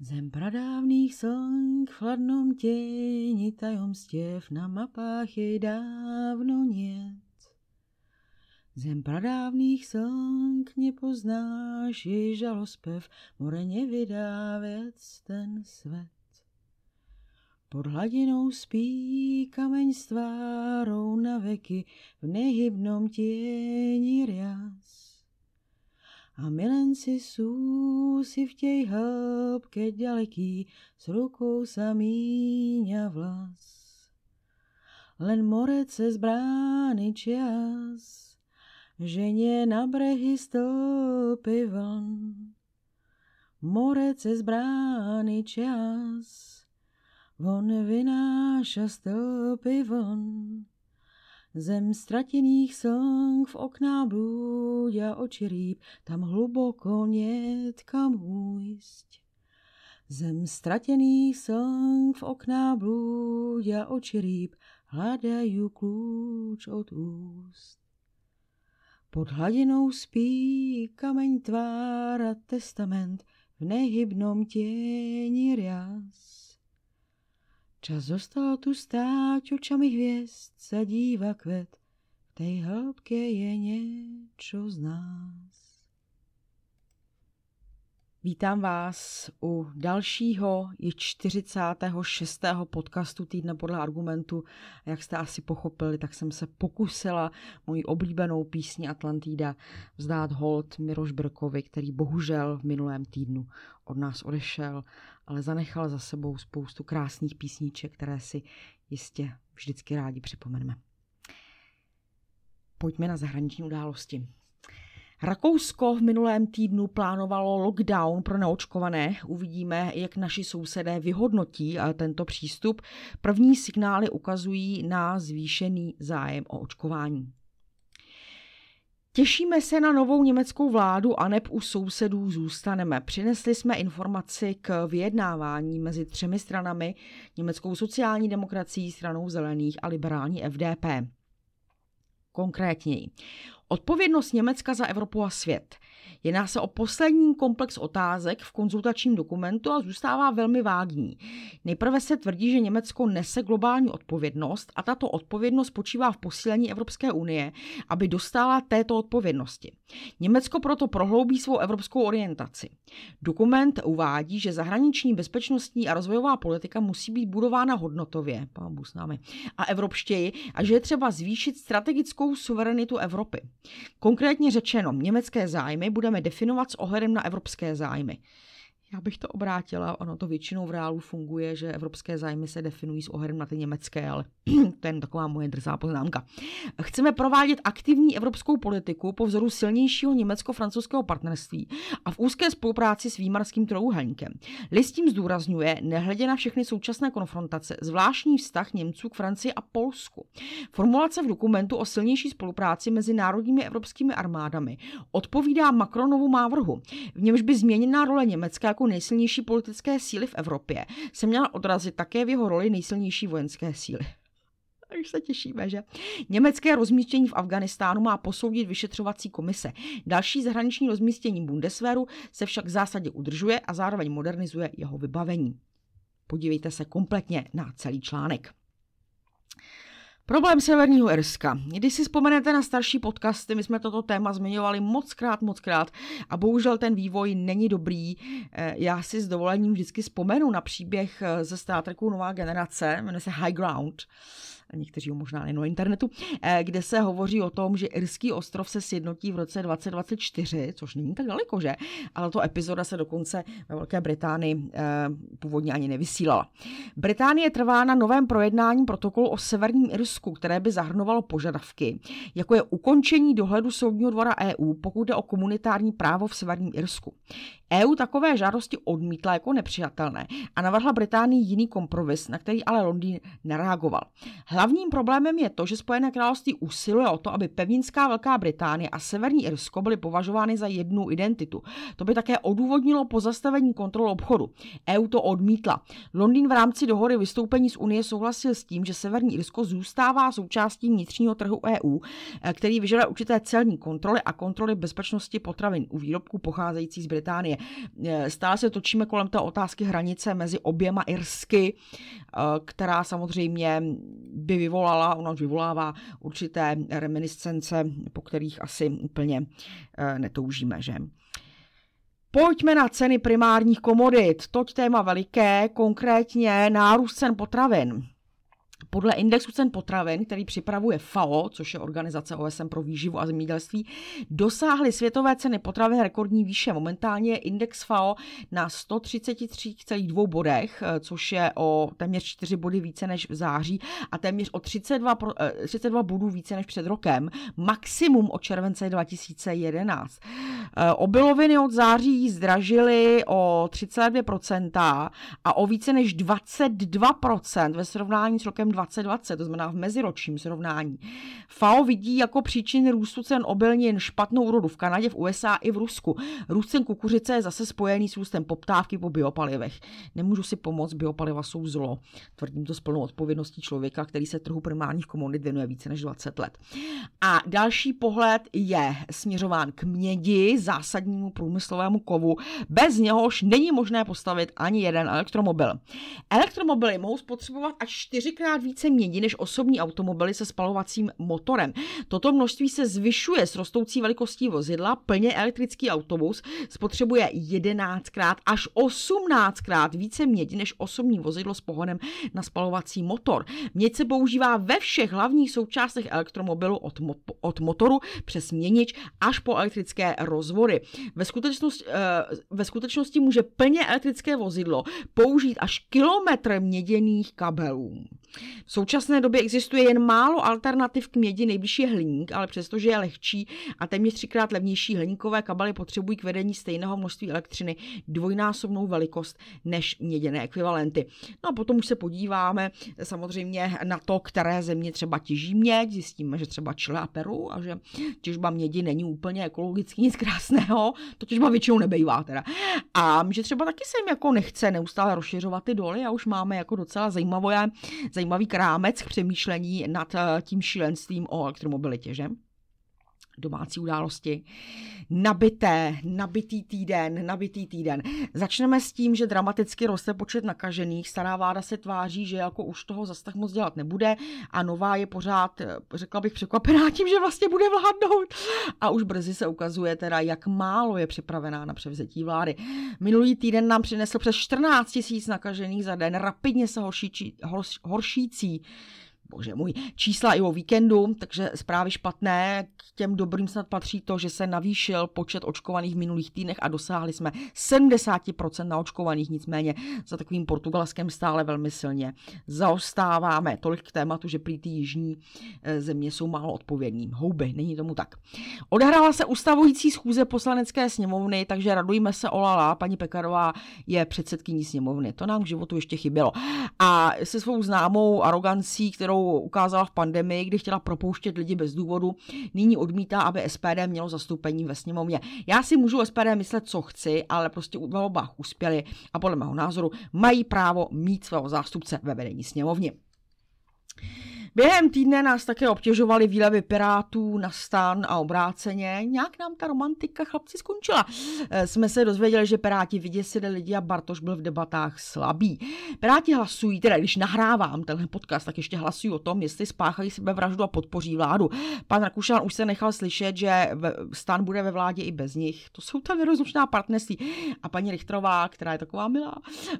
Zem pradávných slnk v chladnom těni tajomstěv na mapách jej dávno nět. Zem pradávných slnk nepoznáš, jej žalospev, more nevydá věc ten svět. Pod hladinou spí kameň s tvárou na veky v nehybnom těni rias. A milenci si v tej hĺbke ďaleký s rukou sa míňa vlas. Len more cez brány čas, ženie na brehy stĺpy vln. More cez brány čas, von vynáša stĺpy vln. Zem ztratených slnk v okná blúdia oči rýb, tam hluboko niet kam újsť. Zem stratených slnk v okná blúdia oči rýb, hľadajú kľúč od úst. Pod hladinou spí kameň tvára testament v nehybnom tieni rias. Čas zostal tu stáť očami hviezd, sa díva kvet, v tej hĺbke je niečo z nás. Vítám vás u dalšího, je 46. podcastu Týdne podle argumentu. Jak jste asi pochopili, tak jsem se pokusila moji oblíbenou písni Atlantida vzdát hold Miroš Brkovi, který bohužel v minulém týdnu od nás odešel, ale zanechal za sebou spoustu krásných písniček, které si jistě vždycky rádi připomeneme. Pojďme na zahraniční události. Rakousko v minulém týdnu plánovalo lockdown pro neočkované. Uvidíme, jak naši sousedé vyhodnotí eh, tento přístup. První signály ukazují na zvýšený zájem o očkování. Těšíme se na novou německou vládu a neb u sousedů zůstaneme. Přinesli jsme informaci k vyjednávání mezi třemi stranami, německou sociální demokracií, stranou zelených a liberální FDP. Konkrétněji, Odpovědnost Německa za Evropu a svět. Jedná se o poslední komplex otázek v konzultačním dokumentu a zůstává velmi vágní. Nejprve se tvrdí, že Německo nese globální odpovědnost a tato odpovědnost počívá v posílení Evropské unie, aby dostala této odpovědnosti. Německo proto prohloubí svou evropskou orientaci. Dokument uvádí, že zahraniční bezpečnostní a rozvojová politika musí být budována hodnotově, s námi, a evropštěji a že je třeba zvýšit strategickou suverenitu Evropy. Konkrétně řečeno, německé zájmy budeme definovat s ohledem na evropské zájmy. Já bych to obrátila, ono to většinou v reálu funguje, že evropské zájmy se definují s ohledem na ty německé, ale to je taková moje drzá poznámka. Chceme provádět aktivní evropskou politiku po vzoru silnějšího německo-francouzského partnerství a v úzké spolupráci s výmarským trouhelníkem. List tím zdůrazňuje, nehledě na všechny současné konfrontace, zvláštní vztah Němců k Francii a Polsku. Formulace v dokumentu o silnější spolupráci mezi národními evropskými armádami odpovídá Macronovu návrhu, v němž by změněná role Německa jako nejsilnější politické síly v Evropě se měla odrazit také v jeho roli nejsilnější vojenské síly. Už se těšíme, že? Německé rozmístění v Afganistánu má posoudit vyšetřovací komise. Další zahraniční rozmístění Bundeswehru se však v zásadě udržuje a zároveň modernizuje jeho vybavení. Podívejte se kompletně na celý článek. Problém Severního Irska. Když si vzpomenete na starší podcasty, my jsme toto téma zmiňovali mockrát, mockrát a bohužel ten vývoj není dobrý. Eh, já si s dovolením vždycky vzpomenu na příběh eh, ze Star Nová generace, jmenuje se High Ground někteří ho možná nejen na internetu, eh, kde se hovoří o tom, že Irský ostrov se sjednotí v roce 2024, což není tak daleko, že? Ale to epizoda se dokonce ve Velké Británii eh, původně ani nevysílala. Británie trvá na novém projednání protokolu o Severním Irsku, které by zahrnovalo požadavky, jako je ukončení dohledu Soudního dvora EU, pokud jde o komunitární právo v Severním Irsku. EU takové žádosti odmítla jako nepřijatelné a navrhla Británii jiný kompromis, na který ale Londýn nereagoval. Hlavním problémem je to, že Spojené království usiluje o to, aby pevninská Velká Británie a Severní Irsko byly považovány za jednu identitu. To by také odůvodnilo pozastavení kontrol obchodu. EU to odmítla. Londýn v rámci dohody vystoupení z Unie souhlasil s tím, že Severní Irsko zůstává součástí vnitřního trhu EU, eh, který vyžaduje určité celní kontroly a kontroly bezpečnosti potravin u výrobků pocházejících z Británie. Eh, stále se točíme kolem té otázky hranice mezi oběma Irsky, eh, která samozřejmě by vyvolala, ona vyvolává určité reminiscence, po kterých asi úplně netoužíme, že? Pojďme na ceny primárních komodit. Toť téma veliké, konkrétně nárůst cen potravin. Podle indexu cen potravin, který připravuje FAO, což je organizace OSN pro výživu a zemědělství, dosáhly světové ceny potravin rekordní výše. Momentálně je index FAO na 133,2 bodech, což je o téměř 4 body více než v září a téměř o 32, 32 eh, bodů více než před rokem. Maximum od července 2011. Eh, obiloviny od září zdražily o 3,2% a o více než 22% ve srovnání s rokem 2020, to znamená v meziročním srovnání. FAO vidí jako příčiny růstu cen obilnin špatnou úrodu v Kanadě, v USA i v Rusku. Růst cen kukuřice je zase spojený s růstem poptávky po biopalivech. Nemůžu si pomoct, biopaliva jsou zlo. Tvrdím to s plnou odpovědností člověka, který se trhu primárních komodit věnuje více než 20 let. A další pohled je směřován k mědi, zásadnímu průmyslovému kovu, bez něhož není možné postavit ani jeden elektromobil. Elektromobily mohou spotřebovat až čtyřikrát více mědi než osobní automobily se spalovacím motorem. Toto množství se zvyšuje s rostoucí velikostí vozidla. Plně elektrický autobus spotřebuje 11krát až 18krát více mědi než osobní vozidlo s pohonem na spalovací motor. Měď se používá ve všech hlavních součástech elektromobilu od, mo- od motoru přes měnič až po elektrické rozvory. Ve skutečnosti, eh, ve skutečnosti může plně elektrické vozidlo použít až kilometr měděných kabelů. V současné době existuje jen málo alternativ k mědi, nejbližší je hliník, ale přestože je lehčí a téměř třikrát levnější hliníkové kabely potřebují k vedení stejného množství elektřiny dvojnásobnou velikost než měděné ekvivalenty. No a potom už se podíváme samozřejmě na to, které země třeba těží měď, zjistíme, že třeba Chile a Peru a že těžba mědi není úplně ekologicky nic krásného, to těžba většinou nebejvá teda. A že třeba taky se jim jako nechce neustále rozšiřovat ty doly a už máme jako docela zajímavé, zajímavý krámec k přemýšlení nad eh, tím šílenstvím o elektromobilitě, že? Domácí události. Nabité, nabitý týden, nabitý týden. Začneme s tím, že dramaticky roste počet nakažených. Stará vláda se tváří, že jako už toho zas tak moc dělat nebude a nová je pořád, řekla bych, překvapená tím, že vlastně bude vládnout. A už brzy se ukazuje teda, jak málo je připravená na převzetí vlády. Minulý týden nám přinesl přes 14 tisíc nakažených za den, rapidně se horší, horšící bože můj, čísla i o víkendu, takže zprávy špatné. K těm dobrým snad patří to, že se navýšil počet očkovaných v minulých týdnech a dosáhli jsme 70% na očkovaných, nicméně za takovým portugalském stále velmi silně zaostáváme. Tolik k tématu, že prý ty jižní eh, země jsou málo odpovědní. Houby, není tomu tak. Odehrála se ustavující schůze poslanecké sněmovny, takže radujme se olala. Paní Pekarová je předsedkyní sněmovny. To nám k životu ještě chybělo. A se svou známou arogancí, kterou kterou ukázala v pandemii, kdy chtěla propouštět lidi bez důvodu, nyní odmítá, aby SPD mělo zastoupení ve sněmovně. Já si můžu SPD myslet, co chci, ale prostě u volbách uspěli a podle mého názoru mají právo mít svého zástupce ve vedení sněmovny. Během týdne nás také obtěžovaly výlevy pirátů na stan a obráceně. Nějak nám ta romantika chlapci skončila. Eh, jsme se dozvěděli, že piráti vyděsili lidi a Bartoš byl v debatách slabý. Piráti hlasují, teda když nahrávám tenhle podcast, tak ještě hlasují o tom, jestli spáchají sebevraždu a podpoří vládu. Pan Rakušan už se nechal slyšet, že stan bude ve vládě i bez nich. To jsou ta nerozlučná partnerství. A paní Richtrová, která je taková milá,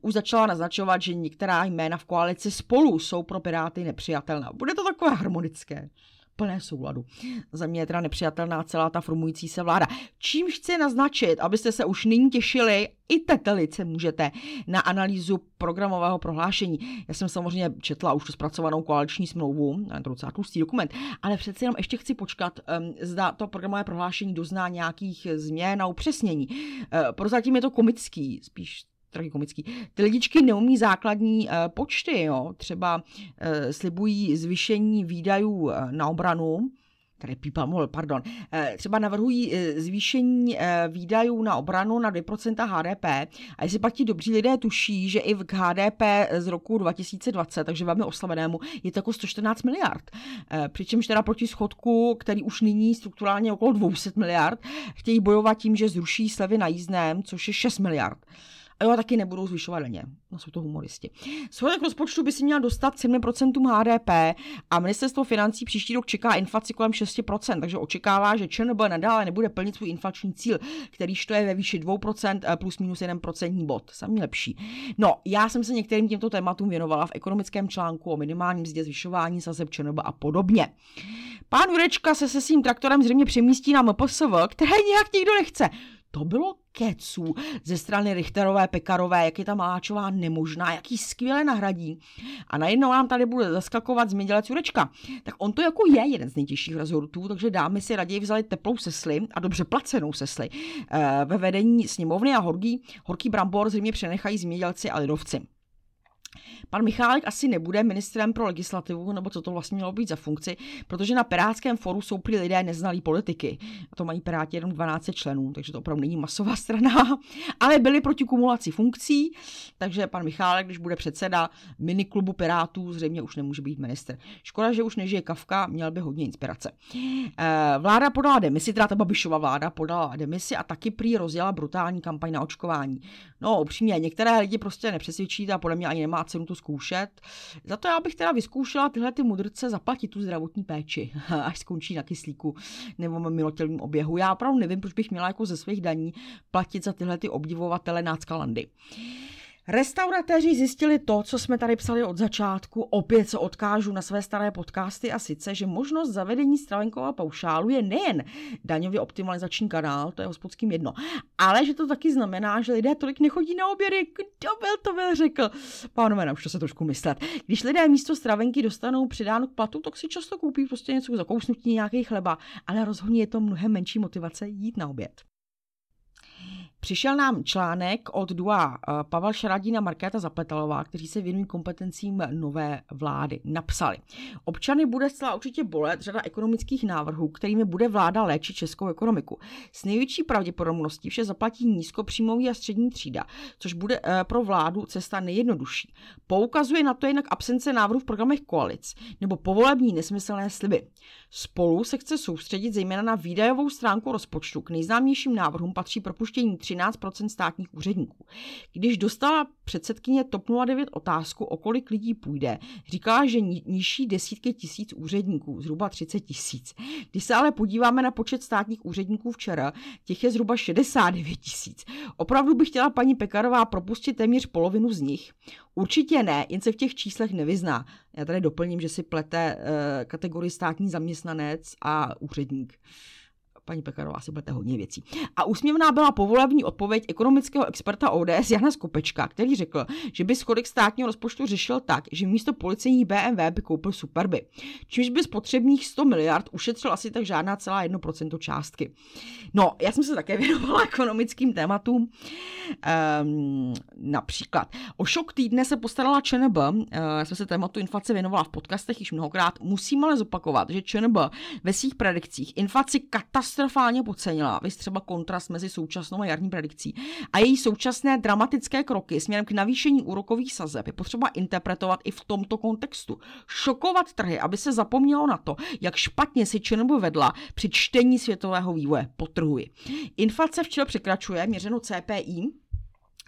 už začala naznačovat, že některá jména v koalici spolu jsou pro Piráty nepřijatelná bude to takové harmonické plné souladu. Za mě je teda nepřijatelná celá ta formující se vláda. Čím chci naznačit, abyste se už nyní těšili, i tetelice můžete, na analýzu programového prohlášení. Já jsem samozřejmě četla už tu zpracovanou koaliční smlouvu, to docela tlustý dokument, ale přeci jenom ještě chci počkat, um, zda to programové prohlášení dozná nějakých změn a upřesnění. Uh, prozatím je to komický, spíš tragikomický. Ty lidičky neumí základní uh, počty, jo. Třeba uh, slibují zvýšení výdajů na obranu, tady pípal, pardon, eh, třeba navrhují eh, zvýšení eh, výdajů na obranu na 2% HDP a jestli pak ti dobří lidé tuší, že i k HDP z roku 2020, takže velmi oslavenému, je to jako 114 miliard. Přičemž teda proti schodku, který už nyní strukturálně okolo 200 miliard, chtějí bojovat tím, že zruší slevy na jízdném, což je 6 miliard. A jo, taky nebudou zvyšovat daně. No, jsou to humoristi. Schodek rozpočtu by si měl dostat 7% HDP a ministerstvo financí příští rok čeká inflaci kolem 6%, takže očekává, že ČNB nadále nebude plnit svůj inflační cíl, který to je ve výši 2% eh, plus minus 1% bod. Samý lepší. No, já jsem se některým těmto tématům věnovala v ekonomickém článku o minimálním mzdě zvyšování sazeb ČNB a podobně. Pán Jurečka se se svým traktorem zřejmě přemístí na MPSV, které nějak nikdo nechce. To bylo keců ze strany Richterové, Pekarové, jak je ta Maláčová nemožná, jaký skvěle nahradí. A najednou nám tady bude zaskakovat zemědělec Jurečka. Tak on to jako je jeden z nejtěžších rezortů, takže dámy si raději vzali teplou sesli a dobře placenou sesli. E, ve vedení sněmovny a horký, horký brambor zřejmě přenechají zemědělci a lidovci. Pan Michálek asi nebude ministrem pro legislativu, nebo co to vlastně mělo být za funkci, protože na Pirátském foru jsou prý lidé neznalí politiky. A to mají Piráti jenom 12 členů, takže to opravdu není masová strana. Ale byli proti kumulaci funkcí, takže pan Michálek, když bude předseda miniklubu Pirátů, zřejmě už nemůže být minister. Škoda, že už nežije Kavka, měl by hodně inspirace. Eh, vláda podala demisi, teda ta Babišova vláda podala demisi a taky prý rozjela brutální kampaň na očkování. No, upřímně, některé lidi prostě nepřesvědčí a podle mě ani nemá cenu to zkoušet. Za to já bych teda vyzkoušela tyhle ty mudrce zaplatit tu zdravotní péči, až skončí na kyslíku nebo milotělním oběhu. Já opravdu nevím, proč bych měla jako ze svých daní platit za tyhle ty obdivovatele náckalandy. Restauratéři zjistili to, co jsme tady psali od začátku, opět se odkážu na své staré podcasty a sice, že možnost zavedení stravenkového paušálu je nejen daňově optimalizační kanál, to je hospodským jedno, ale že to taky znamená, že lidé tolik nechodí na obědy. Kdo byl to byl řekl? Pánové, to se trošku myslet. Když lidé místo stravenky dostanou přidáno k platu, tak si často koupí prostě něco zakousnutí, nějaký chleba, ale rozhodně je to mnohem menší motivace jít na oběd. Přišel nám článek od Dua eh, Pavel Šaradín a Markéta Zapletalová, kteří se věnují kompetencím nové vlády. Napsali. Občany bude zcela určitě bolet řada ekonomických návrhů, kterými bude vláda léčit českou ekonomiku. S největší pravděpodobností vše zaplatí nízkopříjmový a střední třída, což bude eh, pro vládu cesta nejjednodušší. Poukazuje na to jinak absence návrhů v programech koalic nebo povolební nesmyslné sliby. Spolu se chce soustředit zejména na výdajovou stránku rozpočtu. K nejznámějším návrhům patří propuštění 13 státních úředníků. Když dostala předsedkyně TOP 09 otázku, o kolik lidí půjde, říkala, že nižší desítky tisíc úředníků, zhruba 30 tisíc. Když se ale podíváme na počet státních úředníků včera, těch je zhruba 69 tisíc. Opravdu bych chtěla paní Pekarová propustit téměř polovinu z nich. Určitě ne, jen se v těch číslech nevyzná. Já tady doplním, že si plete uh, kategorii státní zaměstnanec a úředník paní Pekarová si budete hodně věcí. A úsměvná byla povolební odpověď ekonomického experta ODS Jana Skopečka, který řekl, že by schodek státního rozpočtu řešil tak, že místo policejní BMW by koupil Superby. Čímž by z potřebných 100 miliard ušetřil asi tak žádná celá 1% částky. No, já jsem se také věnovala ekonomickým tématům. Um, například o šok týdne se postarala ČNB, uh, já jsem se tématu inflace věnovala v podcastech již mnohokrát, musím ale zopakovat, že ČNB ve svých predikcích inflaci katastrofálně katastrofálně podcenila, vys třeba kontrast mezi současnou a jarní predikcí. A její současné dramatické kroky směrem k navýšení úrokových sazeb je potřeba interpretovat i v tomto kontextu. Šokovat trhy, aby se zapomnělo na to, jak špatně si ČNB vedla při čtení světového vývoje. Potrhuji. Inflace včera překračuje měřeno CPI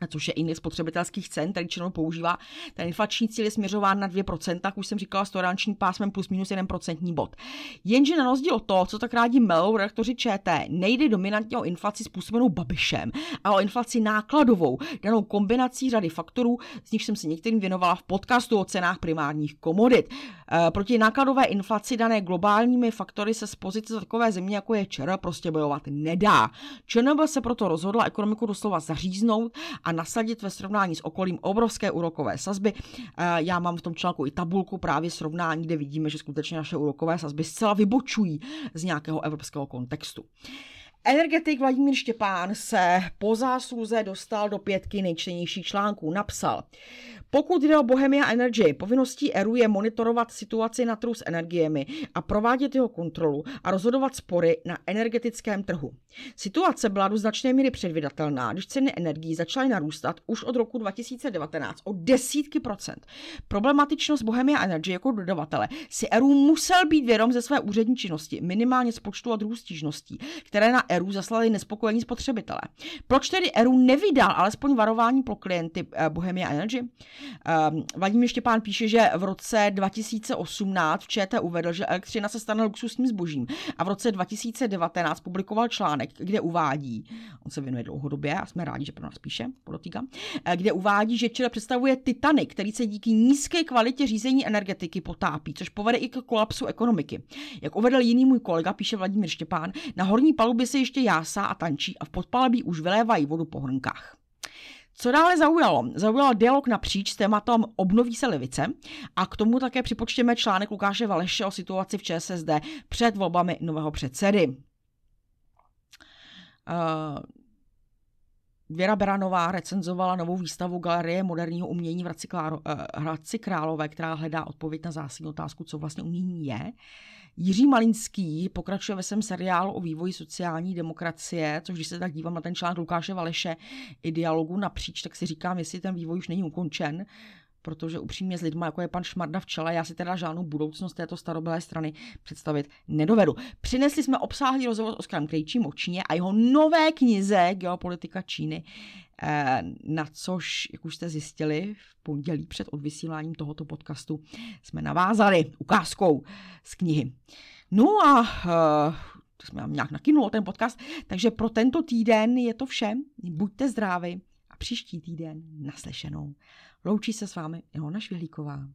což je index spotřebitelských cen, který členou používá. Ten inflační cíl je směřován na 2%, jak už jsem říkala, s tolerančním pásmem plus minus 1% bod. Jenže na rozdíl od toho, co tak rádi melou redaktoři ČT, nejde dominantně o inflaci způsobenou Babišem, ale o inflaci nákladovou, danou kombinací řady faktorů, z nich jsem se některým věnovala v podcastu o cenách primárních komodit. E, proti nákladové inflaci dané globálními faktory se z pozice takové země, jako je ČR, prostě bojovat nedá. ČNB se proto rozhodla ekonomiku doslova zaříznout a nasadit ve srovnání s okolím obrovské úrokové sazby. Eh, já mám v tom článku i tabulku právě srovnání, kde vidíme, že skutečně naše úrokové sazby zcela vybočují z nějakého evropského kontextu. Energetik Vladimír Štěpán se po zásluze dostal do pětky nejčtenějších článků. Napsal, pokud jde o Bohemia Energy, povinností ERU je monitorovat situaci na trhu s energiemi a provádět jeho kontrolu a rozhodovat spory na energetickém trhu. Situace byla do značné míry předvydatelná, když ceny energií začaly narůstat už od roku 2019 o desítky procent. Problematičnost Bohemia Energy jako dodavatele si ERU musel být vědom ze své úřední činnosti, minimálně z počtu a druhů stížností, které na ERU zaslali nespokojení spotřebitelé. Proč tedy ERU nevydal alespoň varování pro klienty eh, Bohemia Energy? Um, Vladimír Štěpán píše, že v roce 2018 v ČT uvedl, že elektřina se stane luxusním zbožím a v roce 2019 publikoval článek, kde uvádí, on se věnuje dlouhodobě a jsme rádi, že pro nás píše, podotýkám, eh, kde uvádí, že Chile představuje Titanic, který se díky nízké kvalitě řízení energetiky potápí, což povede i k kolapsu ekonomiky. Jak uvedl jiný můj kolega, píše Vladimír Štěpán, na horní palubě se ještě jásá a tančí a v podpalebí už vylévají vodu po hrnkách. Co dále zaujalo? Zaujal dialog napříč s tématem Obnoví se levice a k tomu také připočtěme článek Lukáše Valeše o situaci v ČSSD před volbami nového předsedy. Uh, Věra Beranová recenzovala novou výstavu Galerie moderního umění v uh, Hradci Králové, která hledá odpověď na zásadní otázku, co vlastně umění je. Jiří Malinský pokračuje ve svém seriálu o vývoji sociální demokracie, což když se tak dívám na ten článek Lukáše Valeše i dialogu napříč, tak si říkám, jestli ten vývoj už není ukončen, protože upřímně s lidmi, jako je pan Šmarda v čele, já si teda žádnou budoucnost této starobylé strany představit nedovedu. Přinesli jsme obsáhlý rozhovor s Oskarem Krejčím o Číně a jeho nové knize Geopolitika Číny, eh, na což, jak už jste zjistili, v pondělí před odvysíláním tohoto podcastu jsme navázali ukázkou z knihy. No a uh, to jsme nějak nakynulo ten podcast, takže pro tento týden je to vše. Buďte zdraví a příští týden naslyšenou. Loučí se s vámi Ilona Švihlíková.